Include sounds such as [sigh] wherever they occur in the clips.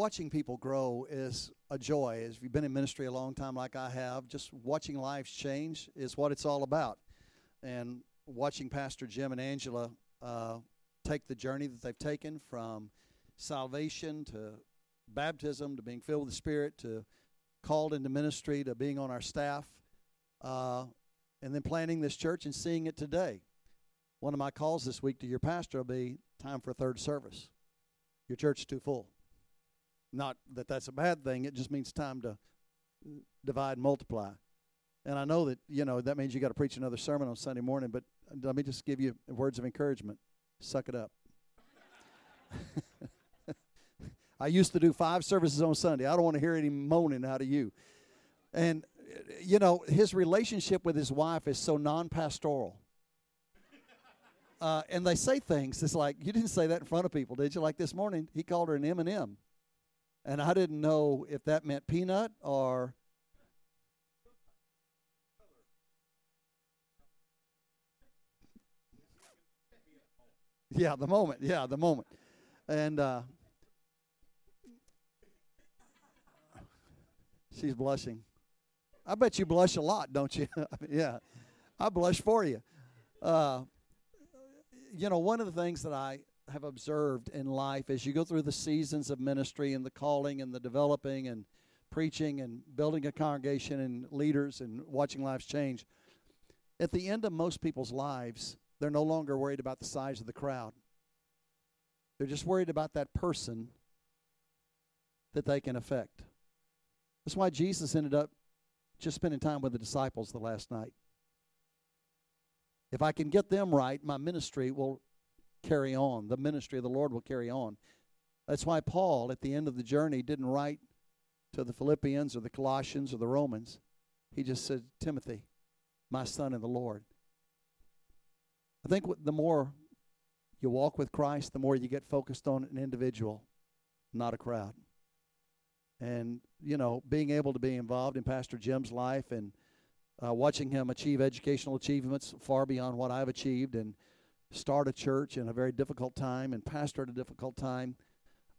watching people grow is a joy. If you've been in ministry a long time, like I have, just watching lives change is what it's all about. And watching Pastor Jim and Angela uh, take the journey that they've taken from salvation to baptism to being filled with the Spirit to called into ministry to being on our staff, uh, and then planning this church and seeing it today. One of my calls this week to your pastor will be time for a third service. Your church is too full. Not that that's a bad thing, it just means time to divide and multiply. And I know that, you know, that means you got to preach another sermon on Sunday morning, but let me just give you words of encouragement. Suck it up. [laughs] I used to do five services on Sunday. I don't want to hear any moaning out of you. And, you know, his relationship with his wife is so non pastoral. Uh, and they say things. It's like you didn't say that in front of people, did you? Like this morning, he called her an M and M, and I didn't know if that meant peanut or. Yeah, the moment. Yeah, the moment, and uh, she's blushing. I bet you blush a lot, don't you? [laughs] yeah, I blush for you. Uh, you know, one of the things that I have observed in life as you go through the seasons of ministry and the calling and the developing and preaching and building a congregation and leaders and watching lives change, at the end of most people's lives, they're no longer worried about the size of the crowd. They're just worried about that person that they can affect. That's why Jesus ended up just spending time with the disciples the last night. If I can get them right, my ministry will carry on. The ministry of the Lord will carry on. That's why Paul, at the end of the journey, didn't write to the Philippians or the Colossians or the Romans. He just said, Timothy, my son in the Lord. I think the more you walk with Christ, the more you get focused on an individual, not a crowd. And, you know, being able to be involved in Pastor Jim's life and uh, watching him achieve educational achievements far beyond what I've achieved and start a church in a very difficult time and pastor at a difficult time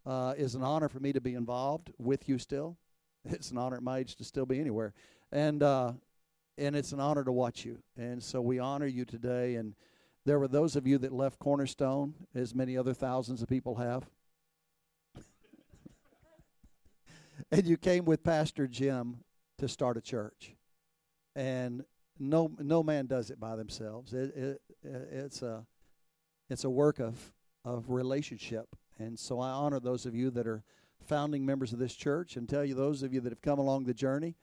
uh, is an honor for me to be involved with you still. [laughs] It's an honor at my age to still be anywhere. And, uh, and it's an honor to watch you. And so we honor you today. And there were those of you that left Cornerstone, as many other thousands of people have. [laughs] and you came with Pastor Jim to start a church and no no man does it by themselves. It, it, it's a it's a work of of relationship, and so I honor those of you that are founding members of this church, and tell you those of you that have come along the journey,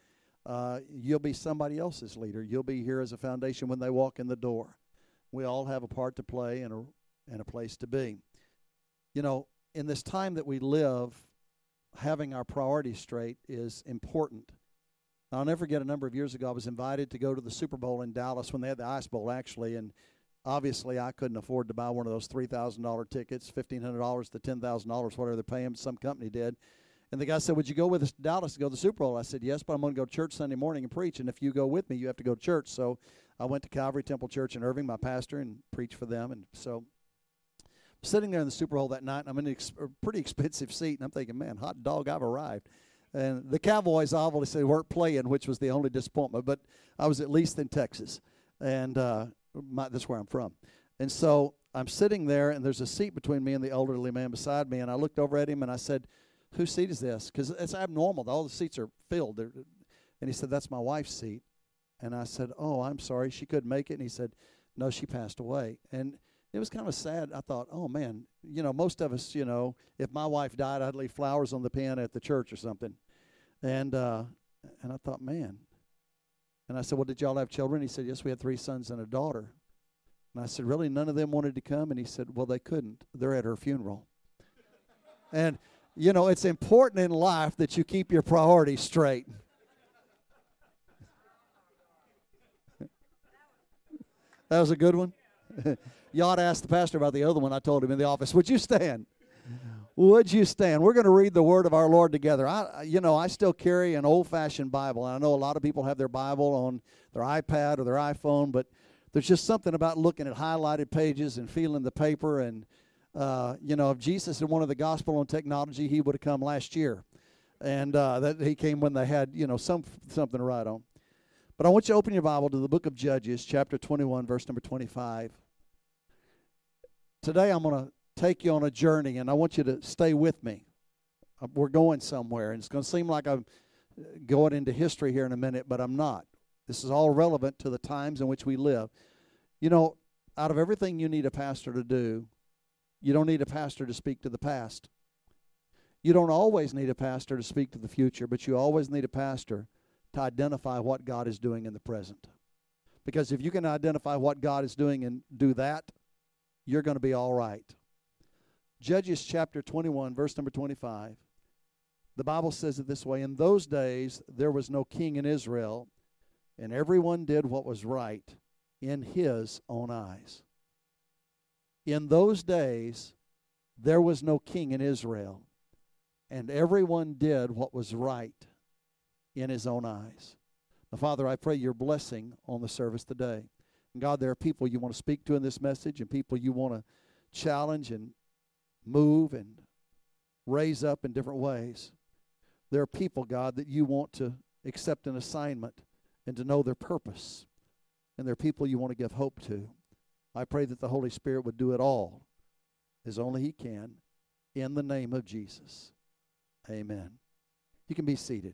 uh, you'll be somebody else's leader. You'll be here as a foundation when they walk in the door. We all have a part to play and a and a place to be. You know, in this time that we live, having our priorities straight is important I'll never forget a number of years ago, I was invited to go to the Super Bowl in Dallas when they had the Ice Bowl, actually. And obviously, I couldn't afford to buy one of those $3,000 tickets, $1,500 to $10,000, whatever they're paying. Some company did. And the guy said, Would you go with us to Dallas to go to the Super Bowl? I said, Yes, but I'm going to go to church Sunday morning and preach. And if you go with me, you have to go to church. So I went to Calvary Temple Church in Irving, my pastor, and preached for them. And so I'm sitting there in the Super Bowl that night, I'm in a pretty [laughs] expensive seat, and I'm thinking, Man, hot dog, I've arrived. And the Cowboys obviously weren't playing, which was the only disappointment. But I was at least in Texas, and uh, my, that's where I'm from. And so I'm sitting there, and there's a seat between me and the elderly man beside me. And I looked over at him, and I said, "Whose seat is this?" Because it's abnormal. All the seats are filled. They're, and he said, "That's my wife's seat." And I said, "Oh, I'm sorry, she couldn't make it." And he said, "No, she passed away." And it was kind of sad. I thought, oh man, you know, most of us, you know, if my wife died, I'd leave flowers on the piano at the church or something. And uh, and I thought, man. And I said, well, did y'all have children? He said, yes, we had three sons and a daughter. And I said, really, none of them wanted to come? And he said, well, they couldn't. They're at her funeral. [laughs] and you know, it's important in life that you keep your priorities straight. [laughs] that was a good one. [laughs] you ought to ask the pastor about the other one I told him in the office. Would you stand? Would you stand? We're going to read the word of our Lord together. I, you know, I still carry an old-fashioned Bible, and I know a lot of people have their Bible on their iPad or their iPhone, but there's just something about looking at highlighted pages and feeling the paper and Uh, you know, if Jesus had wanted the gospel on technology, he would have come last year, and uh, that he came when they had you know some something to write on. But I want you to open your Bible to the book of Judges, chapter 21, verse number 25. Today I'm going to take you on a journey, and I want you to stay with me. Uh, we're going somewhere, and it's going to seem like I'm uh, going into history here in a minute, but I'm not. This is all relevant to the times in which we live. You know, out of everything you need a pastor to do, you don't need a pastor to speak to the past. You don't always need a pastor to speak to the future, but you always need a pastor to identify what God is doing in the present. Because if you can identify what God is doing and do that, you're going to be all right. Judges chapter 21, verse number 25. The Bible says it this way In those days there was no king in Israel, and everyone did what was right in his own eyes. In those days, there was no king in Israel, and everyone did what was right in his own eyes. Now, Father, I pray your blessing on the service today. And God, there are people you want to speak to in this message and people you want to challenge and move and raise up in different ways. There are people, God, that you want to accept an assignment and to know their purpose. And there are people you want to give hope to. I pray that the Holy Spirit would do it all as only He can in the name of Jesus. Amen. You can be seated.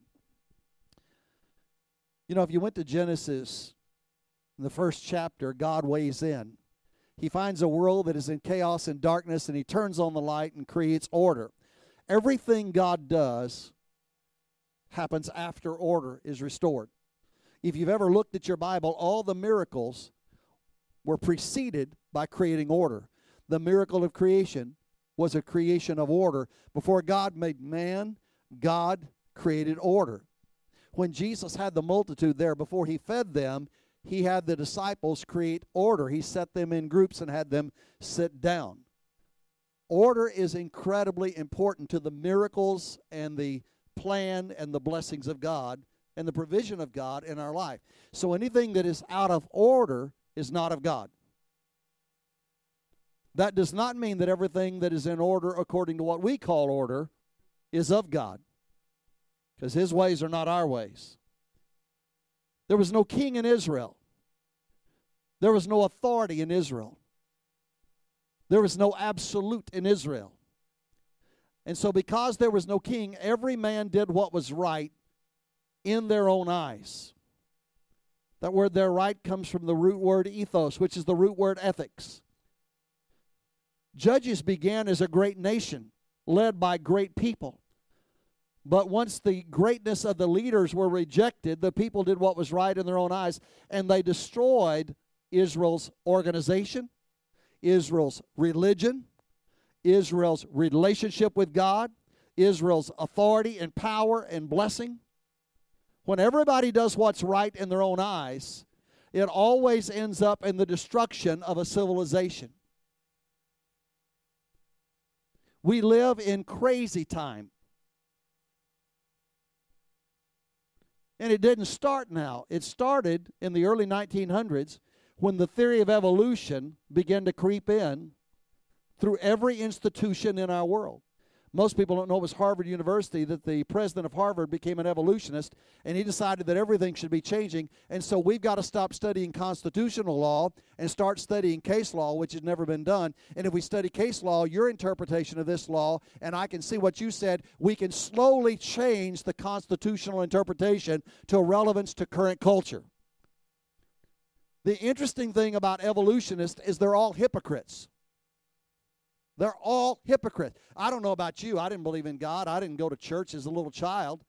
You know, if you went to Genesis, in the first chapter, God weighs in. He finds a world that is in chaos and darkness, and He turns on the light and creates order. Everything God does happens after order is restored. If you've ever looked at your Bible, all the miracles were preceded by creating order. The miracle of creation was a creation of order. Before God made man, God created order. When Jesus had the multitude there, before he fed them, he had the disciples create order. He set them in groups and had them sit down. Order is incredibly important to the miracles and the plan and the blessings of God and the provision of God in our life. So anything that is out of order is not of God. That does not mean that everything that is in order according to what we call order is of God, because His ways are not our ways. There was no king in Israel, there was no authority in Israel, there was no absolute in Israel. And so, because there was no king, every man did what was right in their own eyes. That word their right, comes from the root word ethos, which is the root word ethics. Judges began as a great nation led by great people. But once the greatness of the leaders were rejected, the people did what was right in their own eyes, and they destroyed Israel's organization, Israel's religion, Israel's relationship with God, Israel's authority and power and blessing. When everybody does what's right in their own eyes, it always ends up in the destruction of a civilization. We live in crazy time. And it didn't start now. It started in the early 1900s when the theory of evolution began to creep in through every institution in our world most people don't know it was Harvard University that the president of Harvard became an evolutionist and he decided that everything should be changing. And so we've got to stop studying constitutional law and start studying case law, which has never been done. And if we study case law, your interpretation of this law, and I can see what you said, we can slowly change the constitutional interpretation to relevance to current culture. The interesting thing about evolutionists is they're all hypocrites. They're all hypocrites. I don't know about you. I didn't believe in God. I didn't go to church as a little child.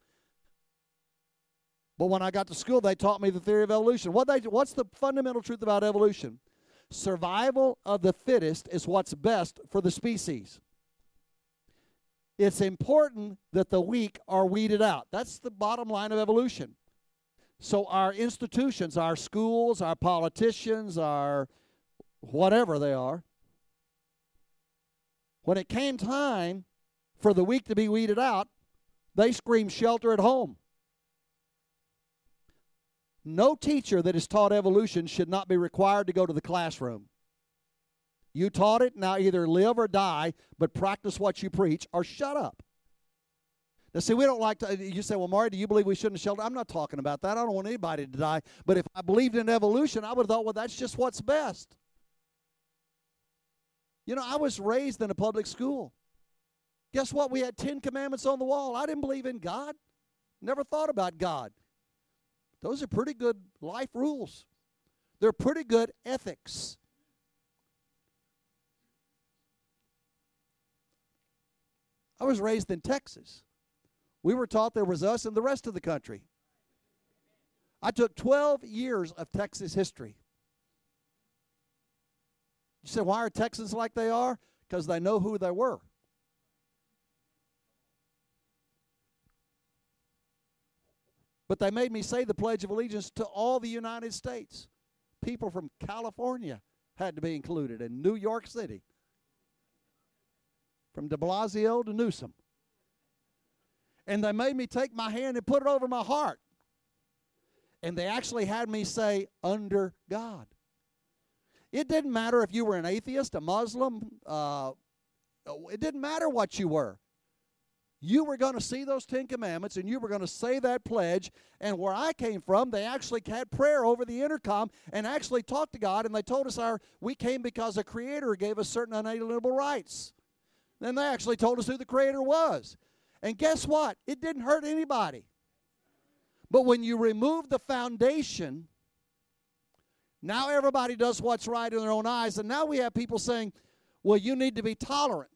But when I got to school, they taught me the theory of evolution. What they, what's the fundamental truth about evolution? Survival of the fittest is what's best for the species. It's important that the weak are weeded out. That's the bottom line of evolution. So, our institutions, our schools, our politicians, our whatever they are, when it came time for the weak to be weeded out, they screamed shelter at home. No teacher that is taught evolution should not be required to go to the classroom. You taught it, now either live or die, but practice what you preach or shut up. Now, see, we don't like to. You say, well, Maury, do you believe we shouldn't shelter? I'm not talking about that. I don't want anybody to die. But if I believed in evolution, I would have thought, well, that's just what's best. You know, I was raised in a public school. Guess what? We had Ten Commandments on the wall. I didn't believe in God, never thought about God. Those are pretty good life rules, they're pretty good ethics. I was raised in Texas. We were taught there was us and the rest of the country. I took 12 years of Texas history. You say, why are Texans like they are? Because they know who they were. But they made me say the Pledge of Allegiance to all the United States. People from California had to be included, in New York City, from de Blasio to Newsom and they made me take my hand and put it over my heart. And they actually had me say, under God. It didn't matter if you were an atheist, a Muslim, uh, it didn't matter what you were. You were going to see those Ten Commandments and you were going to say that pledge. And where I came from, they actually had prayer over the intercom and actually talked to God. And they told us our we came because a Creator gave us certain unalienable rights. Then they actually told us who the Creator was. And guess what? It didn't hurt anybody. But when you remove the foundation, now everybody does what's right in their own eyes. And now we have people saying, well, you need to be tolerant.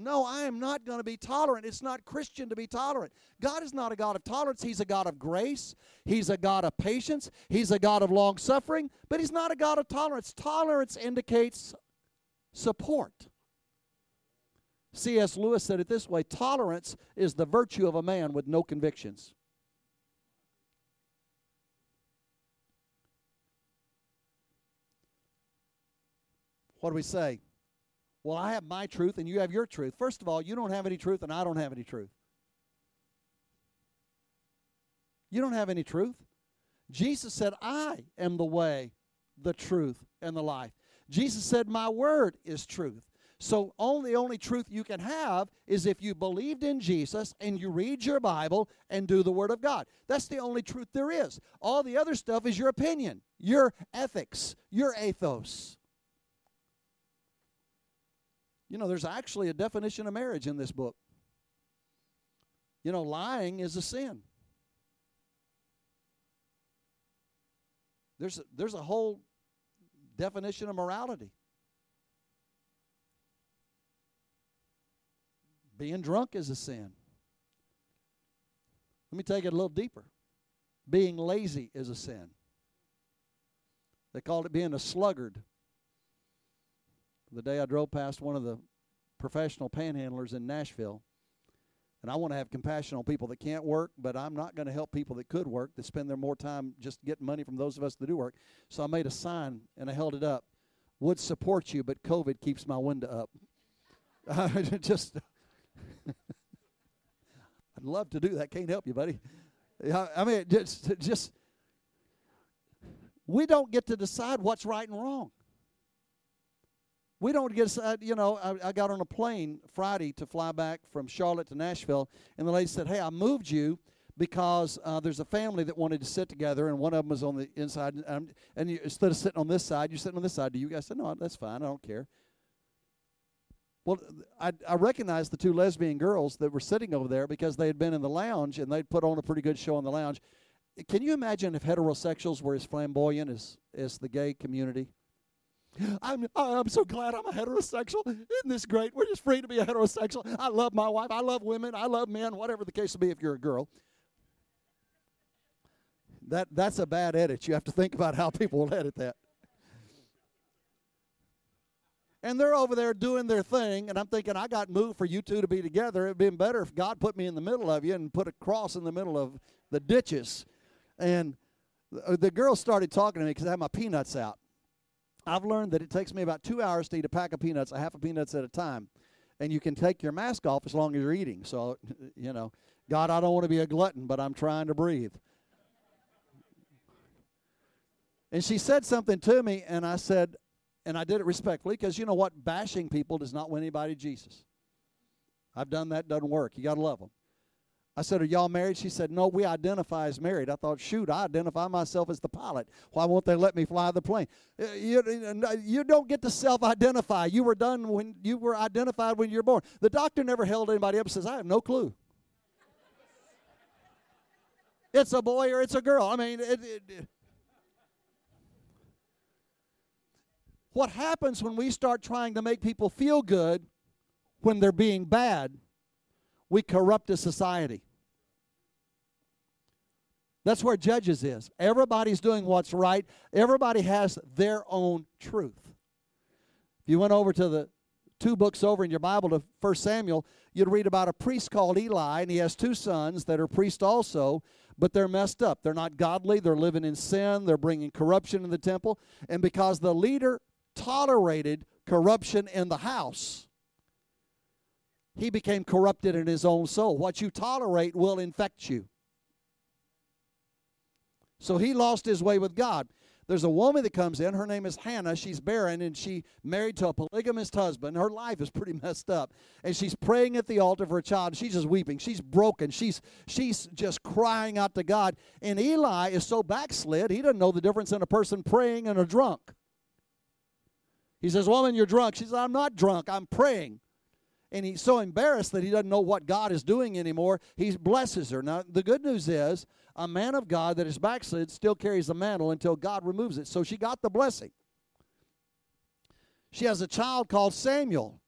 No, I am not going to be tolerant. It's not Christian to be tolerant. God is not a God of tolerance. He's a God of grace. He's a God of patience. He's a God of long suffering, but He's not a God of tolerance. Tolerance indicates support. C.S. Lewis said it this way tolerance is the virtue of a man with no convictions. What do we say? Well, I have my truth and you have your truth. First of all, you don't have any truth and I don't have any truth. You don't have any truth. Jesus said, I am the way, the truth, and the life. Jesus said, My word is truth. So only only truth you can have is if you believed in Jesus and you read your Bible and do the word of God. That's the only truth there is. All the other stuff is your opinion, your ethics, your ethos. You know, there's actually a definition of marriage in this book. You know, lying is a sin. There's a, there's a whole definition of morality. Being drunk is a sin. Let me take it a little deeper. Being lazy is a sin. They called it being a sluggard. The day I drove past one of the professional panhandlers in Nashville, and I want to have compassion on people that can't work, but I'm not going to help people that could work, that spend their more time just getting money from those of us that do work. So I made a sign and I held it up. Would support you, but COVID keeps my window up. [laughs] just [laughs] I'd love to do that. Can't help you, buddy. I mean, just, just we don't get to decide what's right and wrong. We don't get, you know, I, I, got on a plane Friday to fly back from Charlotte to Nashville, and the lady said, Hey, I moved you because uh, there's a family that wanted to sit together, and one of them was on the inside. And, um, and you, instead of sitting on this side, you're sitting on this side. Do you guys say, No, that's fine. I don't care. Well, I, I recognized the two lesbian girls that were sitting over there because they had been in the lounge and they'd put on a pretty good show in the lounge. Can you imagine if heterosexuals were as flamboyant as, as the gay community? I'm I'm so glad I'm a heterosexual. Isn't this great? We're just free to be a heterosexual. I love my wife. I love women. I love men. Whatever the case will be, if you're a girl. That that's a bad edit. You have to think about how people will edit that and they're over there doing their thing and i'm thinking i got moved for you two to be together it'd been better if god put me in the middle of you and put a cross in the middle of the ditches and the girl started talking to me because i had my peanuts out i've learned that it takes me about two hours to eat a pack of peanuts a half a peanuts at a time and you can take your mask off as long as you're eating so [laughs] you know god i don't want to be a glutton but i'm trying to breathe and she said something to me and i said And I did it respectfully because you know what? Bashing people does not win anybody Jesus. I've done that, doesn't work. You got to love them. I said, Are y'all married? She said, No, we identify as married. I thought, Shoot, I identify myself as the pilot. Why won't they let me fly the plane? Uh, you, you don't get to self identify. You were done when you were identified when you were born. The doctor never held anybody up and says, I have no clue. it's a boy or it's a girl. I mean, it, it, what happens when we start trying to make people feel good when they're being bad? We corrupt a society. That's where Judges is. Everybody's doing what's right, everybody has their own truth. If you went over to the two books over in your Bible to 1 Samuel, you'd read about a priest called Eli, and he has two sons that are priests also, but they're messed up. They're not godly, they're living in sin, they're bringing corruption in the temple. And because the leader tolerated corruption in the house, he became corrupted in his own soul. What you tolerate will infect you. So he lost his way with God. There's a woman that comes in. Her name is Hannah. She's barren and she married to a polygamist husband. Her life is pretty [laughs] messed up. And she's praying at the altar for a child. She's just weeping. She's broken. She's she's just crying out to God. And Eli is so backslid, he doesn't know the difference in a person praying and a drunk. He says, Woman, you're drunk. She says, I'm not drunk. I'm praying and he's so embarrassed that he doesn't know what God is doing anymore, he blesses her. Now, the good news is a man of God that is backslid still carries the mantle until God removes it. So she got the blessing. She has a child called Samuel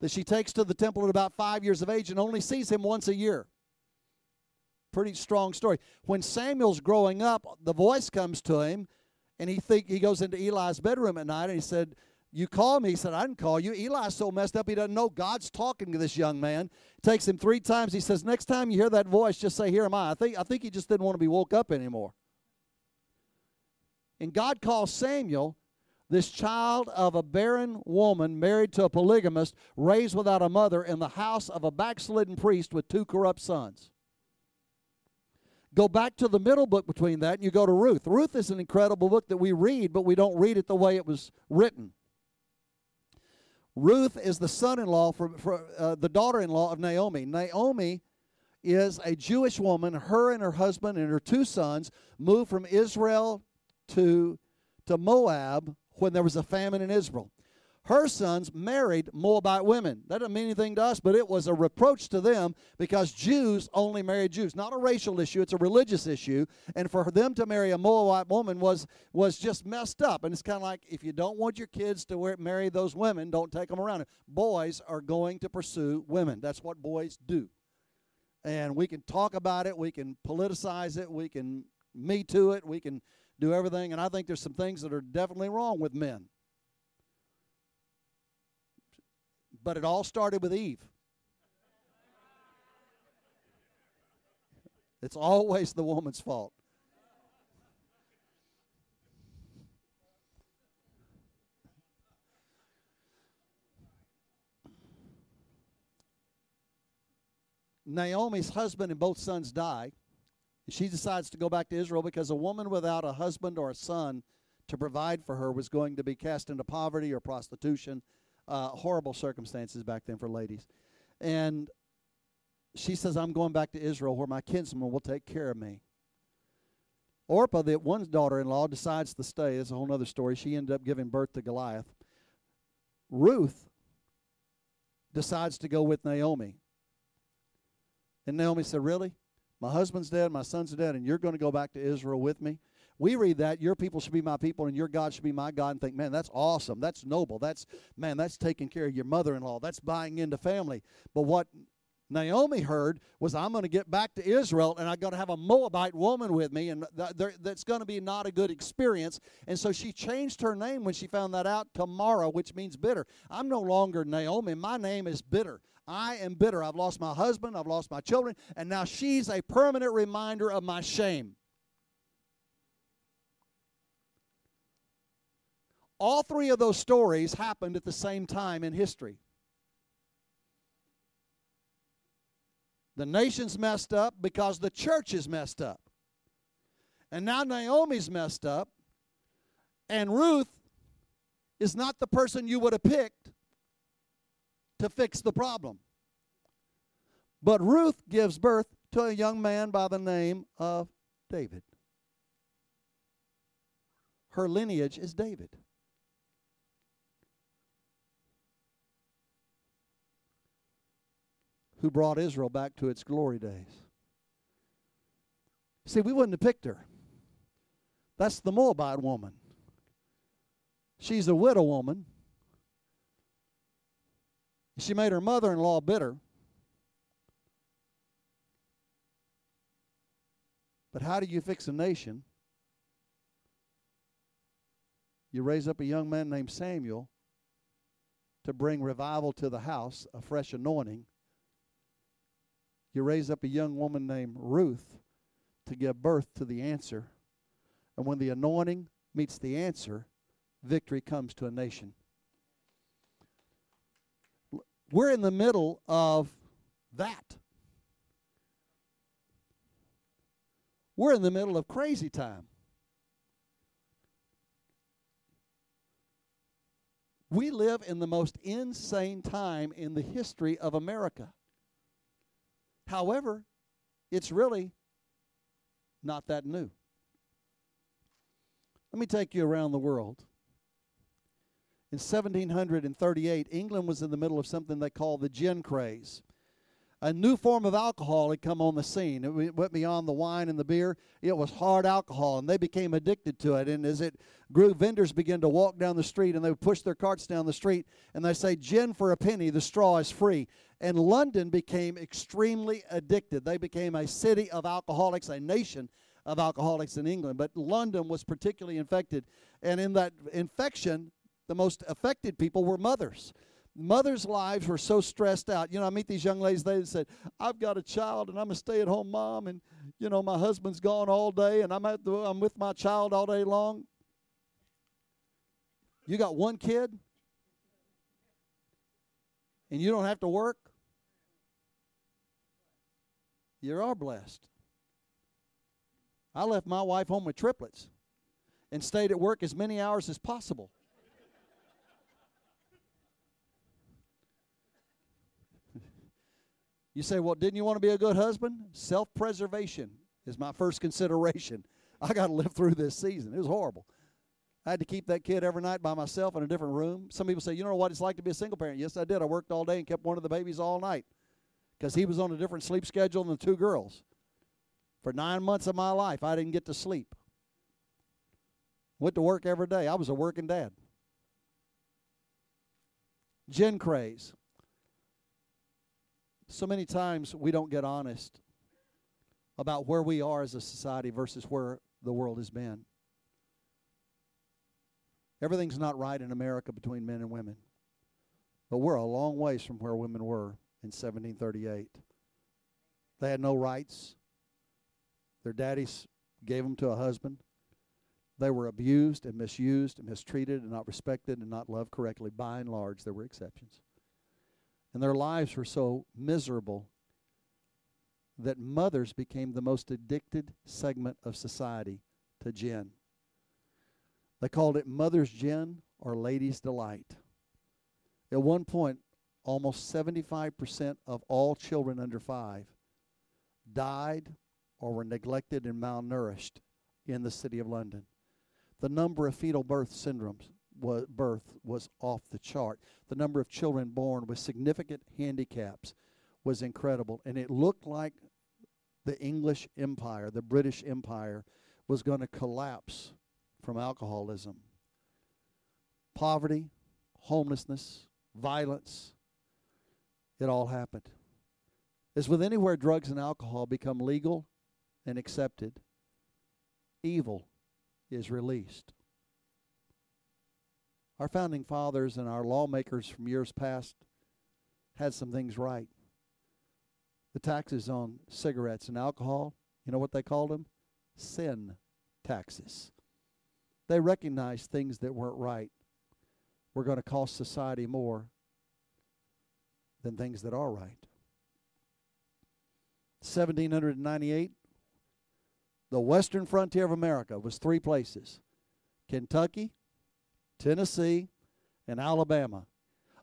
that she takes to the temple at about five years of age and only sees him once a year. Pretty strong story. When Samuel's growing up, the voice comes to him, and he think he goes into Eli's bedroom at night, and he said, you call me. He said, I didn't call you. Eli's so messed up, he doesn't know God's talking to this young man. Takes him three times. He says, Next time you hear that voice, just say, Here am I. I think, I think he just didn't want to be woke up anymore. And God calls Samuel, this child of a barren woman married to a polygamist, raised without a mother in the house of a backslidden priest with two corrupt sons. Go back to the middle book between that and you go to Ruth. Ruth is an incredible book that we read, but we don't read it the way it was written. Ruth is the son-in-law for, for uh, the daughter-in-law of Naomi. Naomi is a Jewish woman. Her and her husband and her two sons moved from Israel to to Moab when there was a famine in Israel. Her sons married Moabite women. That doesn't mean anything to us, but it was a reproach to them because Jews only married Jews. Not a racial issue, it's a religious issue. And for them to marry a Moabite woman was, was just messed up. And it's kind of like if you don't want your kids to wear, marry those women, don't take them around. Boys are going to pursue women. That's what boys do. And we can talk about it, we can politicize it, we can me to it, we can do everything. And I think there's some things that are definitely wrong with men. But it all started with Eve. It's always the woman's fault. Naomi's husband and both sons die. She decides to go back to Israel because a woman without a husband or a son to provide for her was going to be cast into poverty or prostitution uh, horrible circumstances back then for ladies. And she says, I'm going back to Israel where my kinsman will take care of me. Orpah, the one daughter in law, decides to stay. That's a whole other story. She ended up giving birth to Goliath. Ruth decides to go with Naomi. And Naomi said, Really? My husband's dead, my son's are dead, and you're going to go back to Israel with me? We read that your people should be my people and your God should be my God and think, man, that's awesome. That's noble. That's, man, that's taking care of your mother in law. That's buying into family. But what Naomi heard was, I'm going to get back to Israel and I'm going to have a Moabite woman with me, and th- that's going to be not a good experience. And so she changed her name when she found that out to Mara, which means bitter. I'm no longer Naomi. My name is bitter. I am bitter. I've lost my husband, I've lost my children, and now she's a permanent reminder of my shame. All three of those stories happened at the same time in history. The nation's messed up because the church is messed up. And now Naomi's messed up, and Ruth is not the person you would have picked to fix the problem. But Ruth gives birth to a young man by the name of David. Her lineage is David. Who brought Israel back to its glory days. See, we wouldn't have picked her. That's the Moabite woman. She's a widow woman. She made her mother in law bitter. But how do you fix a nation? You raise up a young man named Samuel to bring revival to the house, a fresh anointing. You raise up a young woman named Ruth to give birth to the answer. And when the anointing meets the answer, victory comes to a nation. We're in the middle of that. We're in the middle of crazy time. We live in the most insane time in the history of America. However, it's really not that new. Let me take you around the world. In 1738, England was in the middle of something they called the gin craze. A new form of alcohol had come on the scene. It went beyond the wine and the beer. It was hard alcohol, and they became addicted to it. And as it grew, vendors began to walk down the street, and they would push their carts down the street, and they say, "Gin for a penny. The straw is free." And London became extremely addicted. They became a city of alcoholics, a nation of alcoholics in England. But London was particularly infected, and in that infection, the most affected people were mothers. Mothers' lives were so stressed out. You know, I meet these young ladies, they said, I've got a child and I'm a stay at home mom, and, you know, my husband's gone all day and I'm, at the, I'm with my child all day long. You got one kid and you don't have to work? You are blessed. I left my wife home with triplets and stayed at work as many hours as possible. [laughs] You say, well, didn't you want to be a good husband? Self preservation is my first [laughs] consideration. I got to live through this season. It was horrible. I had to keep that kid every night by myself in a different room. Some people say, you know what it's like to be a single parent? Yes, I did. I worked all day and kept one of the babies all night because he was on a different sleep schedule than the two girls. For nine months of my life, I didn't get to sleep. Went to work every day. I was a working dad. Gin craze. So many times we don't get honest about where we are as a society versus where the world has been. Everything's not right in America between men and women. But we're a long ways from where women were in 1738. They had no rights. Their daddies gave them to a husband. They were abused and misused and mistreated and not respected and not loved correctly. By and large, there were exceptions. And their lives were so miserable that mothers became the most addicted segment of society to gin. They called it Mother's Gin or Lady's Delight. At one point, almost 75% of all children under five died or were neglected and malnourished in the city of London. The number of fetal birth syndromes was, birth was off the chart. The number of children born with significant handicaps was incredible. And it looked like the English Empire, the British Empire, was going to collapse from alcoholism. Poverty, homelessness, violence, it all happened. As with anywhere drugs and alcohol become legal and accepted, evil is released. Our founding fathers and our lawmakers from years past had some things right. The taxes on cigarettes and alcohol, you know what they called them? Sin taxes. They recognized things that weren't right were going to cost society more than things that are right. 1798, the western frontier of America was three places Kentucky, Tennessee, and Alabama.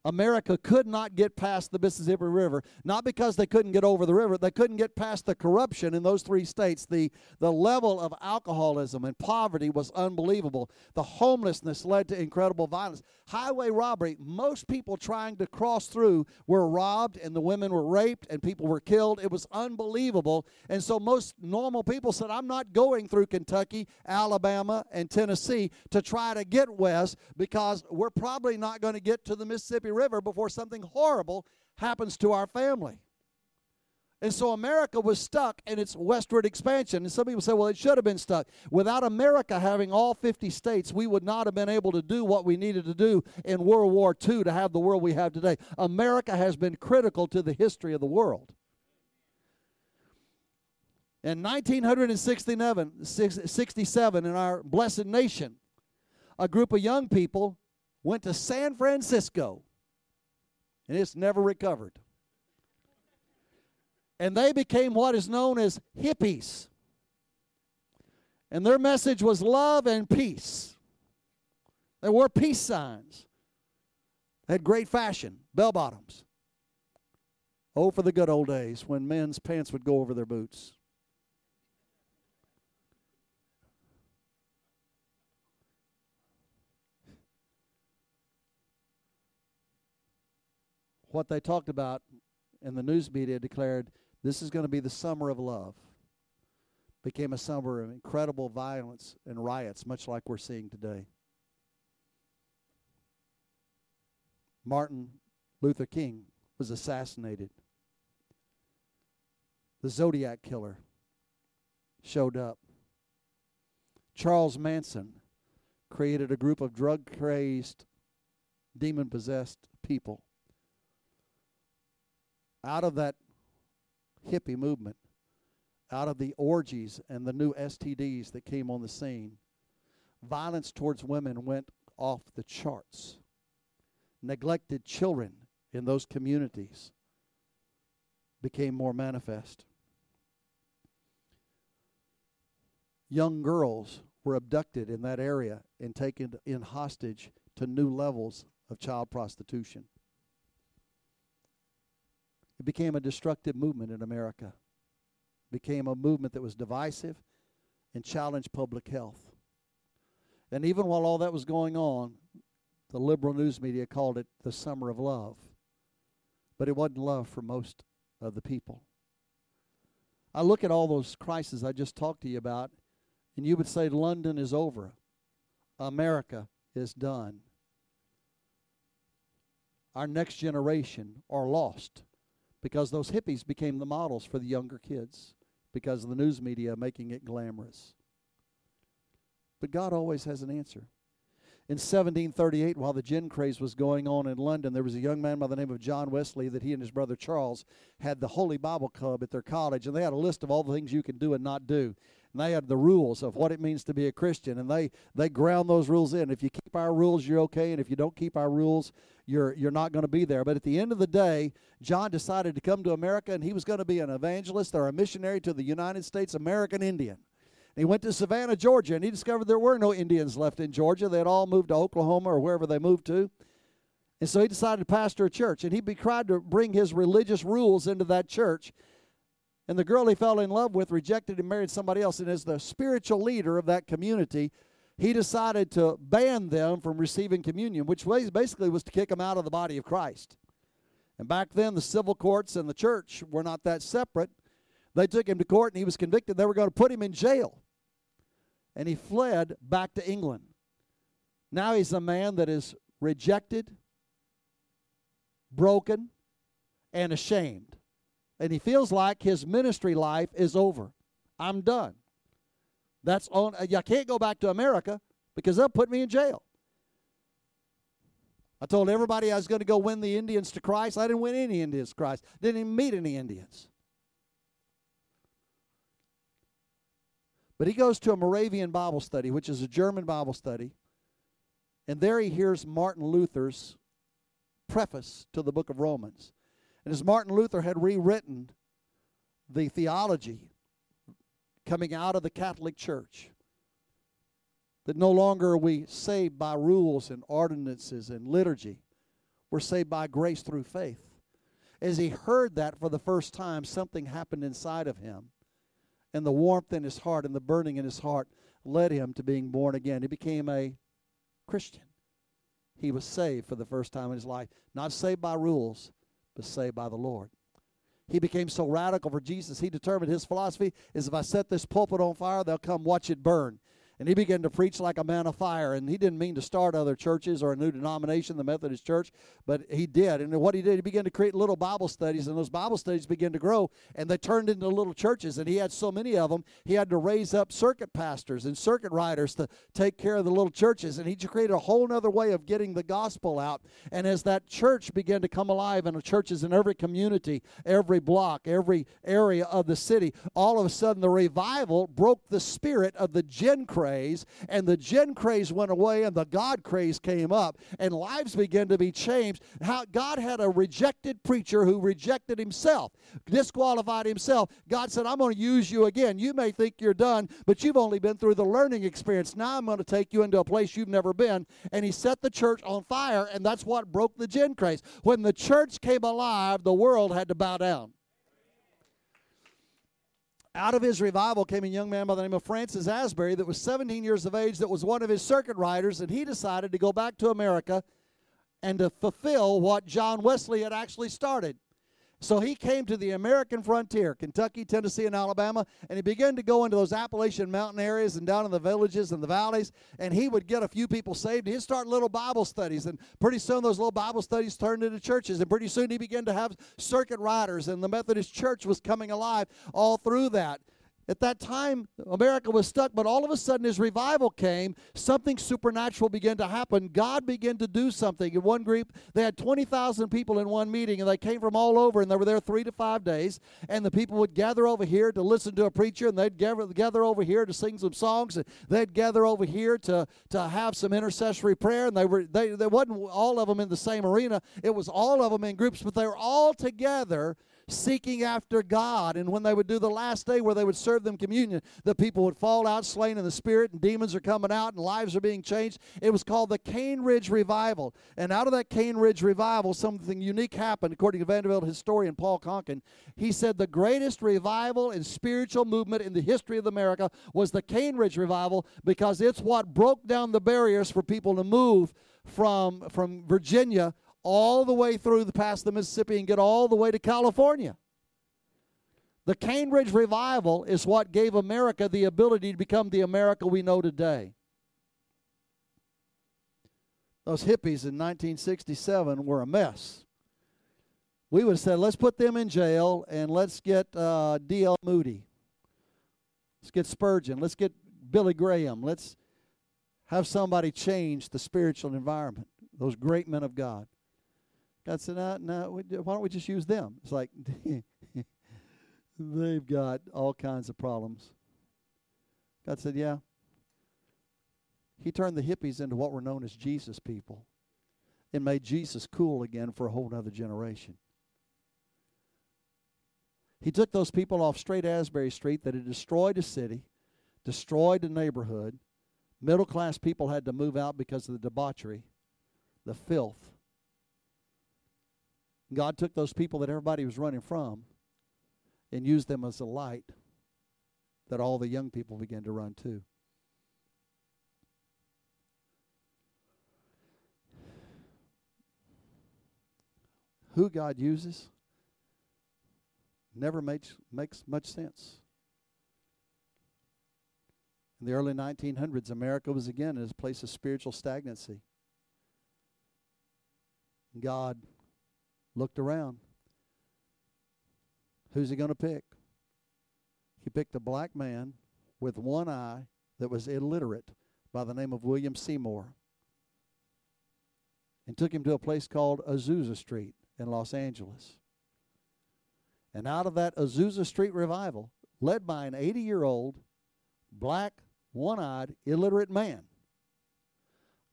America could not get past the Mississippi River, not because they couldn't get over the river, they couldn't get past the corruption in those three states. The, the level of alcoholism and poverty was unbelievable. The homelessness led to incredible violence. Highway robbery, most people trying to cross through were robbed, and the women were raped, and people were killed. It was unbelievable. And so most normal people said, I'm not going through Kentucky, Alabama, and Tennessee to try to get west because we're probably not going to get to the Mississippi River before something horrible happens to our family. And so America was stuck in its westward expansion. And some people say, well, it should have been stuck. Without America having all 50 states, we would not have been able to do what we needed to do in World War II to have the world we have today. America has been critical to the history of the world. In 1967, in our blessed nation, a group of young people went to San Francisco and it's never recovered. And they became what is known as hippies. And their message was love and peace. They wore peace signs. They had great fashion, bell bottoms. Oh, for the good old days when men's pants would go over their boots. What they talked about in the news media declared this is going to be the summer of love. Became a summer of incredible violence and riots, much like we're seeing today. Martin Luther King was assassinated. The Zodiac killer showed up. Charles Manson created a group of drug crazed, demon possessed people out of that hippie movement, out of the orgies and the new STDs that came on the scene, violence towards women went off the charts. Neglected children in those communities became more manifest. Young girls were abducted in that area and taken in hostage to new levels of child prostitution. It became a destructive movement in America. It became a movement that was divisive and challenged public health. And even while all that was going on, the liberal news media called it the summer of love. But it wasn't love for most of the people. I look at all those crises I just talked to you about, and you would say London is over, America is done. Our next generation are lost because those hippies became the models for the younger kids because of the news media making it glamorous. But God always has an answer. In 1738, while the gin craze was going on in London, there was a young man by the name of John Wesley that he and his brother Charles had the Holy Bible Club at their college, and they had a list of all the things you can do and not do. And they had the rules of what it means to be a Christian, and they they ground those rules in. If you keep our rules, you're okay, and if you don't keep our rules, you're you're not going to be there. But at the end of the day, John decided to come to America, and he was going to be an evangelist or a missionary to the United States American Indian. He went to Savannah, Georgia, and he discovered there were no Indians left in Georgia. They had all moved to Oklahoma or wherever they moved to. And so he decided to pastor a church, and he tried to bring his religious rules into that church. And the girl he fell in love with rejected and married somebody else. And as the spiritual leader of that community, he decided to ban them from receiving communion, which basically was to kick them out of the body of Christ. And back then, the civil courts and the church were not that separate. They took him to court and he was convicted. They were going to put him in jail and he fled back to England. Now he's a man that is rejected, broken, and ashamed. And he feels like his ministry life is over. I'm done. That's on uh, I can't go back to America because they'll put me in jail. I told everybody I was going to go win the Indians to Christ. I didn't win any Indians to Christ. Didn't even meet any Indians. But he goes to a Moravian Bible study, which is a German Bible study. And there he hears Martin Luther's preface to the book of Romans. And as Martin Luther had rewritten the theology coming out of the Catholic Church, That no longer are we saved by rules and ordinances and liturgy. We're saved by grace through faith. As he heard that for the first time, something happened inside of him. And the warmth in his heart and the burning in his heart led him to being born again. He became a Christian. He was saved for the first time in his life. Not saved by rules, but saved by the Lord. He became so radical for Jesus, he determined his philosophy is if I set this pulpit on fire, they'll come watch it burn and he began to preach like a man of fire. And he didn't mean to start other churches or a new denomination, the Methodist Church, but he did. And what he did, he began to create little Bible studies, and those Bible studies began to grow, and they turned into little churches. And he had so many of them, he had to raise up circuit pastors and circuit riders to take care of the little churches. And he created a whole other way of getting the gospel out. And as that church began to come alive, and the churches in every community, every block, every area of the city, all of a sudden the revival broke the spirit of the gin craze, and the gin craze went away, and the God craze came up, and lives began to be changed. How God had a rejected preacher who rejected himself, disqualified himself. God said, I'm going to use you again. You may think you're done, but you've only been through the learning experience. Now I'm going to take you into a place you've never been. And he set the church on fire, and that's what broke the gin craze. When the church came alive, the world had to bow down. Out of his revival came a young man by the name of Francis Asbury that was 17 years of age, that was one of his circuit riders, and he decided to go back to America and to fulfill what John Wesley had actually started. So he came to the American frontier, Kentucky, Tennessee, and Alabama, and he began to go into those Appalachian mountain areas and down in the villages and the valleys, and he would get a few people saved. He'd start little Bible studies, and pretty soon those little Bible studies turned into churches, and pretty soon he began to have circuit riders, and the Methodist Church was coming alive all through that. At that time, America was stuck, but all of a sudden, as revival came, something supernatural began to happen. God began to do something. In one group, they had 20,000 people in one meeting, and they came from all over, and they were there three to five days. And the people would gather over here to listen to a preacher, and they'd gather, gather over here to sing some songs, and they'd gather over here to, to have some intercessory prayer. And they were they, they wasn't all of them in the same arena, it was all of them in groups, but they were all together seeking after God. And when they would do the last day where they would serve them communion, the people would fall out slain in the spirit, and demons are coming out, and lives are being changed. It was called the Cane Ridge Revival. And out of that Cane Ridge Revival, something unique happened, according to Vanderbilt historian Paul Conkin. He said the greatest revival and spiritual movement in the history of America was the Cane Ridge Revival because it's what broke down the barriers for people to move from, from Virginia all the way through the past the Mississippi and get all the way to California. The Cane Ridge Revival is what gave America the ability to become the America we know today. Those hippies in 1967 were a mess. We would have said, let's put them in jail and let's get uh, D.L. Moody. Let's get Spurgeon. Let's get Billy Graham. Let's have somebody change the spiritual environment. Those great men of God. God said, uh, no, no, why don't we just use them? It's like [laughs] they've got all kinds of problems. God said, yeah. He turned the hippies into what were known as Jesus people and made Jesus cool again for a whole other generation. He took those people off Haight-Ashbury Street that had destroyed a city, destroyed a neighborhood. Middle class people had to move out because of the debauchery, the filth, God took those people that everybody was running from and used them as a light that all the young people began to run to. Who God uses never makes makes much sense. In the early 1900s, America was again in a place of spiritual stagnancy. God looked around. Who's he going to pick? He picked a black man with one eye that was illiterate by the name of William Seymour and took him to a place called Azusa Street in Los Angeles. And out of that Azusa Street revival, led by an 80 year old, black, one eyed, illiterate man,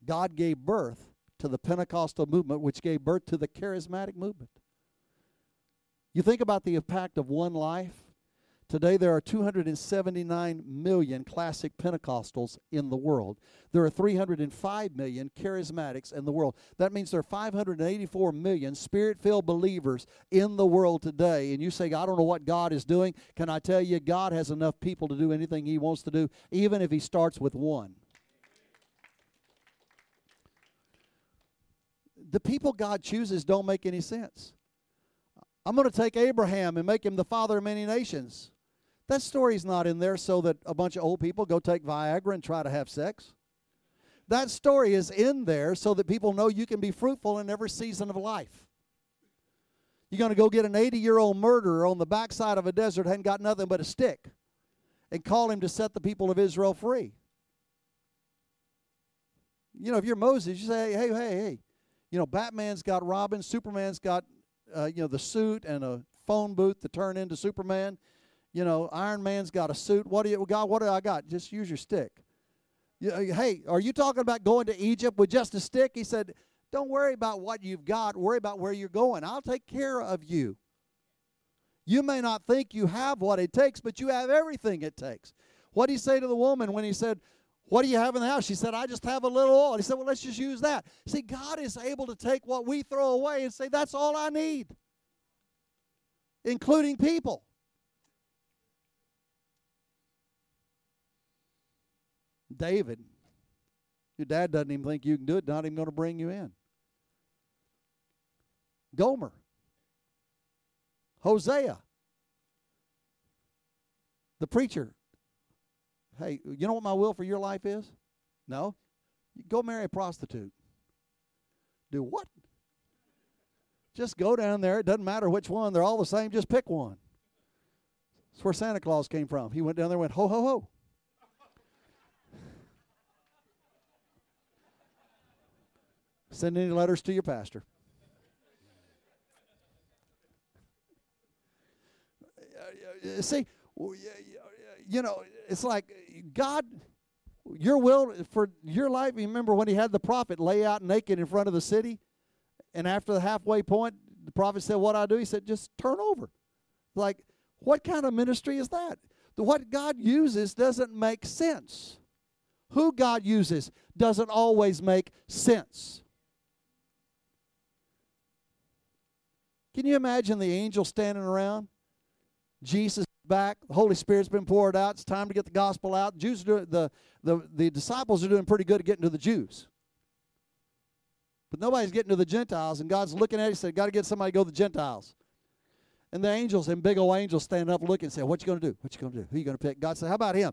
God gave birth to the Pentecostal movement, which gave birth to the charismatic movement. You think about the impact of one life Today, there are 279 million classic Pentecostals in the world. There are 305 million charismatics in the world. That means there are 584 million spirit filled believers in the world today. And you say, I don't know what God is doing. Can I tell you, God has enough people to do anything He wants to do, even if He starts with one. The people God chooses don't make any sense. I'm going to take Abraham and make him the father of many nations. That story's not in there so that a bunch of old people go take Viagra and try to have sex. That story is in there so that people know you can be fruitful in every season of life. You're going to go get an 80 year old murderer on the backside of a desert, hadn't got nothing but a stick, and call him to set the people of Israel free. You know, if you're Moses, you say, hey, hey, hey. You know, Batman's got Robin, Superman's got, uh, you know, the suit and a phone booth to turn into Superman you know, Iron Man's got a suit. What do you got? What do I got? Just use your stick. You, uh, hey, are you talking about going to Egypt with just a stick? He said, Don't worry about what you've got. Worry about where you're going. I'll take care of you. You may not think you have what it takes, but you have everything it takes. What did he say to the woman when he said, What do you have in the house? She said, I just have a little oil. He said, Well, let's just use that. See, God is able to take what we throw away and say, That's all I need, including people. David, your dad doesn't even think you can do it, not even going to bring you in. Gomer, Hosea, the preacher. Hey, you know what my will for your life is? No? Go marry a prostitute. Do what? Just go down there. It doesn't matter which one. They're all the same. Just pick one. That's where Santa Claus came from. He went down there and went, ho, ho, ho. Send any letters to your pastor. Uh, uh, see, you know, it's like God, your will for your life. Remember when he had the prophet lay out naked in front of the city, and after the halfway point, the prophet said, "What I do?" He said, "Just turn over." Like, what kind of ministry is that? What God uses doesn't make sense. Who God uses doesn't always make sense. Can you imagine the angels standing around? Jesus back. The Holy Spirit's been poured out. It's time to get the gospel out. Jews the, the, the disciples are doing pretty good at getting to the Jews. But nobody's getting to the Gentiles, and God's looking at it and said, Got to get somebody to go to the Gentiles. And the angels, and big old angels, stand up looking and say, What you going to do? What you going to do? Who you going to pick? God said, How about him?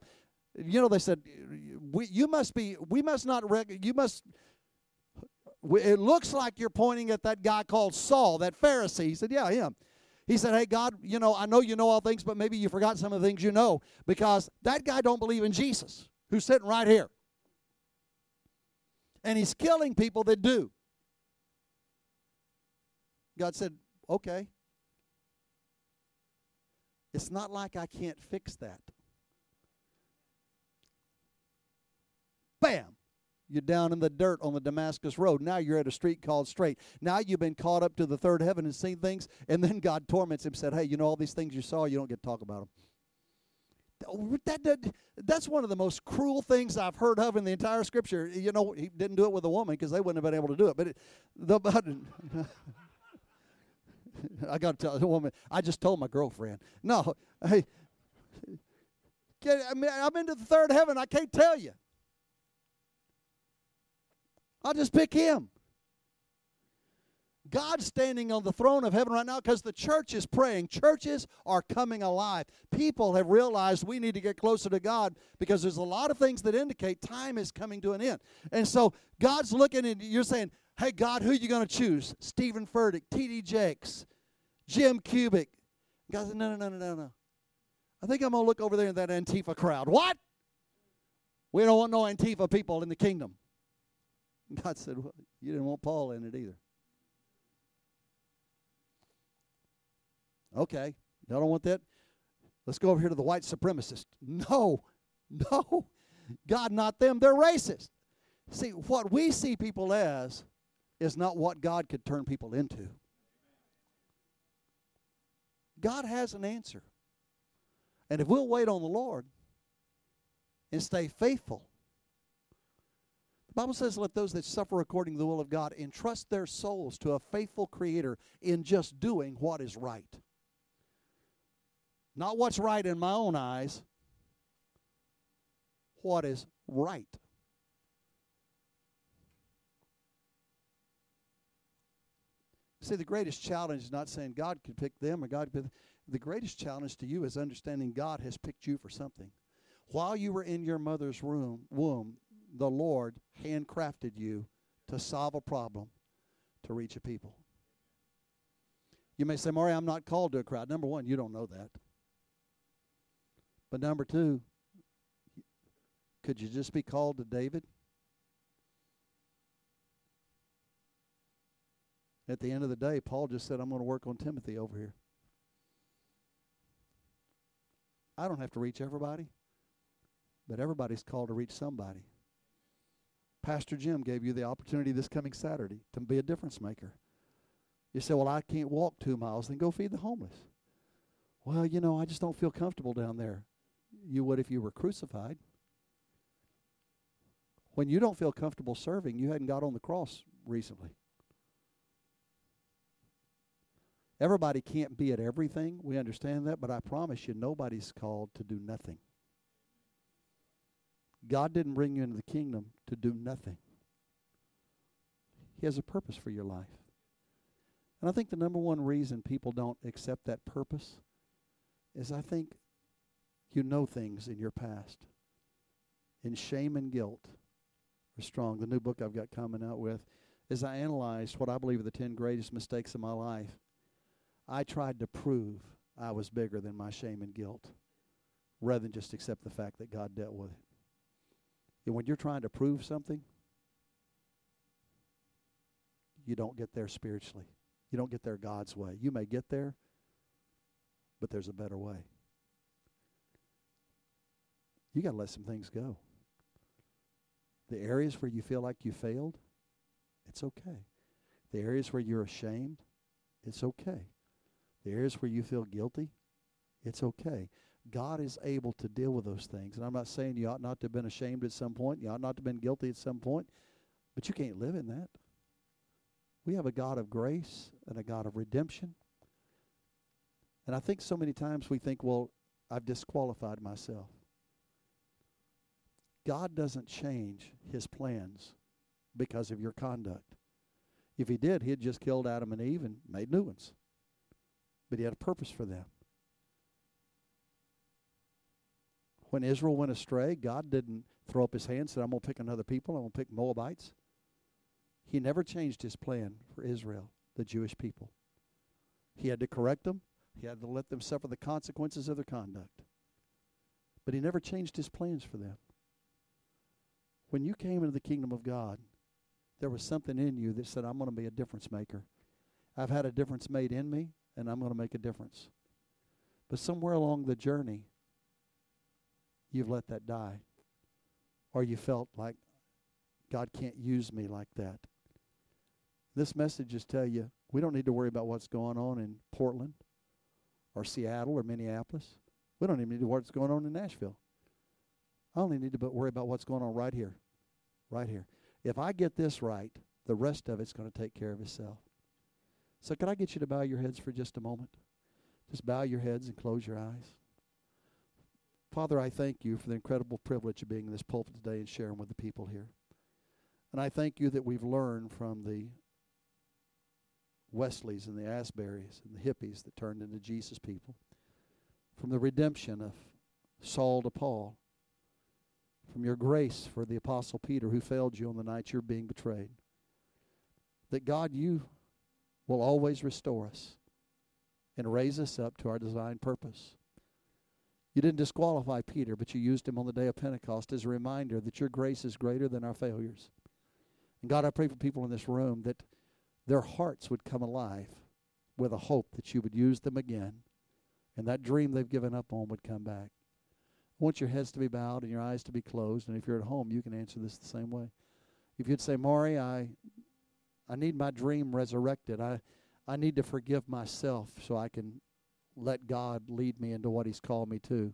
You know, they said, we, You must be, we must not, rec- you must it looks like you're pointing at that guy called Saul, that Pharisee. He said, Yeah, him. He said, Hey, God, you know, I know you know all things, but maybe you forgot some of the things you know because that guy don't believe in Jesus who's sitting right here. And he's killing people that do. God said, Okay. It's not like I can't fix that. Bam! You're down in the dirt on the Damascus Road. Now you're at a street called straight. Now you've been caught up to the third heaven and seen things, and then God torments him, said, Hey, you know all these things you saw, you don't get to talk about them. That, that, that's one of the most cruel things I've heard of in the entire scripture. You know, he didn't do it with a woman because they wouldn't have been able to do it. But it, the, [laughs] I got to tell the woman, I just told my girlfriend. No, hey, I'm into the third heaven. I can't tell you. I'll just pick him. God's standing on the throne of heaven right now because the church is praying. Churches are coming alive. People have realized we need to get closer to God because there's a lot of things that indicate time is coming to an end. And so God's looking and you're saying, hey, God, who are you going to choose? Steven Furtick, T.D. Jakes, Jim Cubic. God said, no, no, no, no, no, no. I think I'm going to look over there in that Antifa crowd. What? We don't want no Antifa people in the kingdom. [laughs] God said, well, You didn't want Paul in it either. Okay, y'all don't want that? Let's go over here to the white supremacist. No, [laughs] no, God, not them. They're racist. See, what we see people as is not what God could turn people into. God has an answer. And if we'll wait on the Lord and stay faithful, the Bible says, Let those that suffer according to the will of God entrust their souls to a faithful Creator in just doing what is right. Not what's right in my own eyes, what is right. See, the greatest challenge is not saying God could pick them or God could. The greatest challenge to you is understanding God has picked you for something. While you were in your mother's room, womb, the Lord handcrafted you to solve a problem, to reach a people. You may say, Maury, I'm not called to a crowd. Number one, you don't know that. But number two, could you just be called to David? At the end of the day, Paul just said, I'm going to work on Timothy over here. I don't have to reach everybody, but everybody's called to reach somebody. Pastor Jim gave you the opportunity this coming Saturday to be a difference maker. You say, Well, I can't walk two miles, then go feed the homeless. Well, you know, I just don't feel comfortable down there. You would if you were crucified. When you don't feel comfortable serving, you hadn't got on the cross recently. Everybody can't be at everything. We understand that, but I promise you, nobody's called to do nothing. God didn't bring you into the kingdom to do nothing. He has a purpose for your life. And I think the number one reason people don't accept that purpose is I think you know things in your past. And shame and guilt are strong. The new book I've got coming out with, as I analyzed what I believe are the 10 greatest mistakes of my life, I tried to prove I was bigger than my shame and guilt rather than just accept the fact that God dealt with it. And when you're trying to prove something, you don't get there spiritually. You don't get there God's way. You may get there, but there's a better way. You got to let some things go. The areas where you feel like you failed, it's okay. The areas where you're ashamed, it's okay. The areas where you feel guilty, it's okay. God is able to deal with those things. And I'm not saying you ought not to have been ashamed at some point, you ought not to have been guilty at some point, but you can't live in that. We have a God of grace and a God of redemption. And I think so many times we think, well, I've disqualified myself. God doesn't change his plans because of your conduct. If he did, he'd just killed Adam and Eve and made new ones. But he had a purpose for them. When Israel went astray, God didn't throw up his hand and said, I'm going to pick another people. I'm going to pick Moabites. He never changed his plan for Israel, the Jewish people. He had to correct them. He had to let them suffer the consequences of their conduct. But he never changed his plans for them. When you came into the kingdom of God, there was something in you that said, I'm going to be a difference maker. I've had a difference made in me, and I'm going to make a difference. But somewhere along the journey, you've let that die. Or you felt like God can't use me like that. This message is tell you we don't need to worry about what's going on in Portland or Seattle or Minneapolis. We don't even need to worry what's going on in Nashville. I only need to worry about what's going on right here. Right here. If I get this right, the rest of it's going to take care of itself. So, could I get you to bow your heads for just a moment? Just bow your heads and close your eyes. Father, I thank you for the incredible privilege of being in this pulpit today and sharing with the people here. And I thank you that we've learned from the Wesleys and the Asburys and the hippies that turned into Jesus people, from the redemption of Saul to Paul, from your grace for the Apostle Peter who failed you on the night you're being betrayed. That God, you will always restore us and raise us up to our designed purpose. You didn't disqualify Peter, but you used him on the day of Pentecost as a reminder that your grace is greater than our failures. And God, I pray for people in this room that their hearts would come alive with a hope that you would use them again and that dream they've given up on would come back. I want your heads to be bowed and your eyes to be closed. And if you're at home, you can answer this the same way. If you'd say, Maury, I, I need my dream resurrected. I, I need to forgive myself so I can let God lead me into what He's called me to.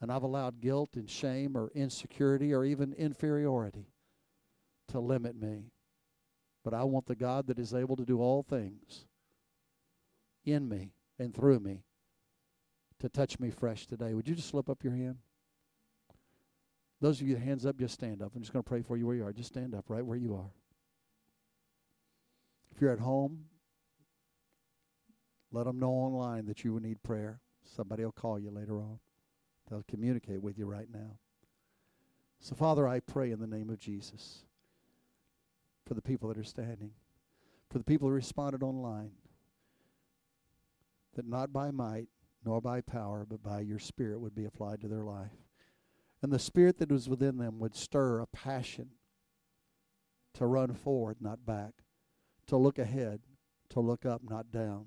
And I've allowed guilt and shame or insecurity or even inferiority to limit me. But I want the God that is able to do all things in me and through me to touch me fresh today. Would you just slip up your hand? Those of you hands up, just stand up. I'm just going to pray for you where you are. Just stand up right where you are. If you're at home, let them know online that you need prayer. Somebody will call you later on. They'll communicate with you right now. So, Father, I pray in the name of Jesus for the people that are standing, for the people who responded online, that not by might nor by power, but by your Spirit would be applied to their life. And the Spirit that was within them would stir a passion to run forward, not back, to look ahead, to look up, not down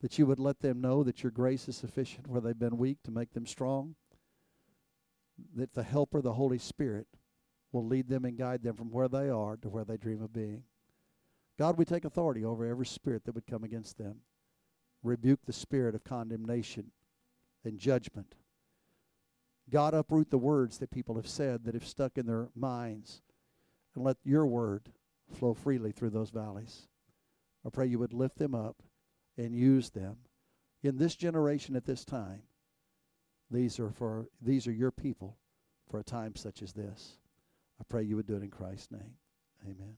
that you would let them know that your grace is sufficient where they've been weak to make them strong, that the Helper, the Holy Spirit, will lead them and guide them from where they are to where they dream of being. God, we take authority over every spirit that would come against them. Rebuke the spirit of condemnation and judgment. God, uproot the words that people have said that have stuck in their minds and let your word flow freely through those valleys. I pray you would lift them up and use them. In this generation at this time, these are for these are your people for a time such as this. I pray you would do it in Christ's name. Amen.